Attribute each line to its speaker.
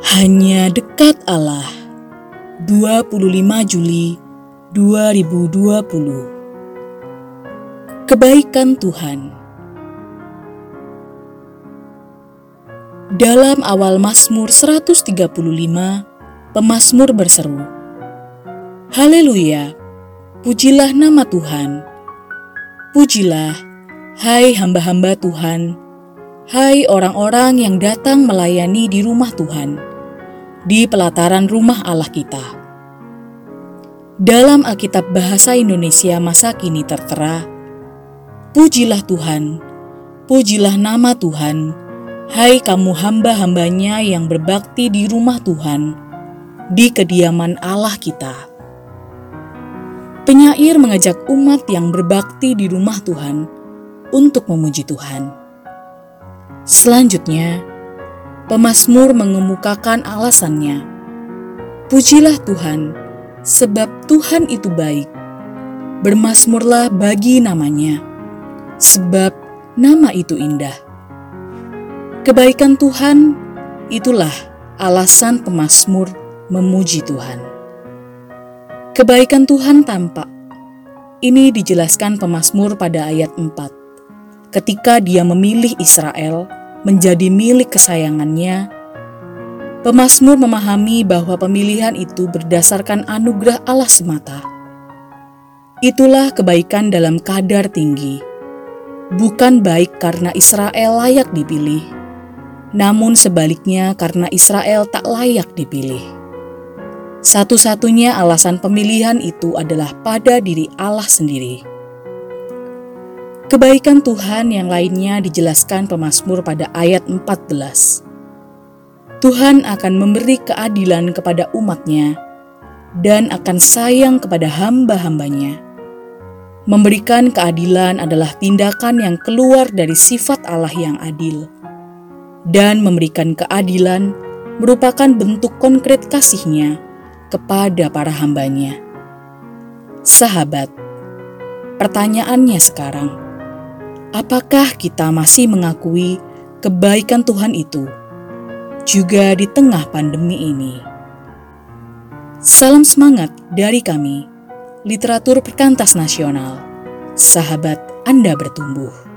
Speaker 1: Hanya dekat Allah. 25 Juli 2020 Kebaikan Tuhan. Dalam awal Mazmur 135 Pemazmur berseru Haleluya Pujilah nama Tuhan. Pujilah hai hamba-hamba Tuhan. Hai orang-orang yang datang melayani di rumah Tuhan, di pelataran rumah Allah kita. Dalam Alkitab Bahasa Indonesia masa kini tertera, Pujilah Tuhan, pujilah nama Tuhan, hai kamu hamba-hambanya yang berbakti di rumah Tuhan, di kediaman Allah kita. Penyair mengajak umat yang berbakti di rumah Tuhan untuk memuji Tuhan Selanjutnya, pemazmur mengemukakan alasannya. Pujilah Tuhan, sebab Tuhan itu baik. Bermasmurlah bagi namanya, sebab nama itu indah. Kebaikan Tuhan itulah alasan pemazmur memuji Tuhan. Kebaikan Tuhan tampak. Ini dijelaskan pemazmur pada ayat 4 ketika dia memilih Israel menjadi milik kesayangannya, pemazmur memahami bahwa pemilihan itu berdasarkan anugerah Allah semata. Itulah kebaikan dalam kadar tinggi, bukan baik karena Israel layak dipilih, namun sebaliknya karena Israel tak layak dipilih. Satu-satunya alasan pemilihan itu adalah pada diri Allah sendiri. Kebaikan Tuhan yang lainnya dijelaskan pemazmur pada ayat 14. Tuhan akan memberi keadilan kepada umatnya dan akan sayang kepada hamba-hambanya. Memberikan keadilan adalah tindakan yang keluar dari sifat Allah yang adil. Dan memberikan keadilan merupakan bentuk konkret kasihnya kepada para hambanya. Sahabat, pertanyaannya sekarang, Apakah kita masih mengakui kebaikan Tuhan itu juga di tengah pandemi ini? Salam semangat dari kami, Literatur Perkantas Nasional. Sahabat Anda bertumbuh.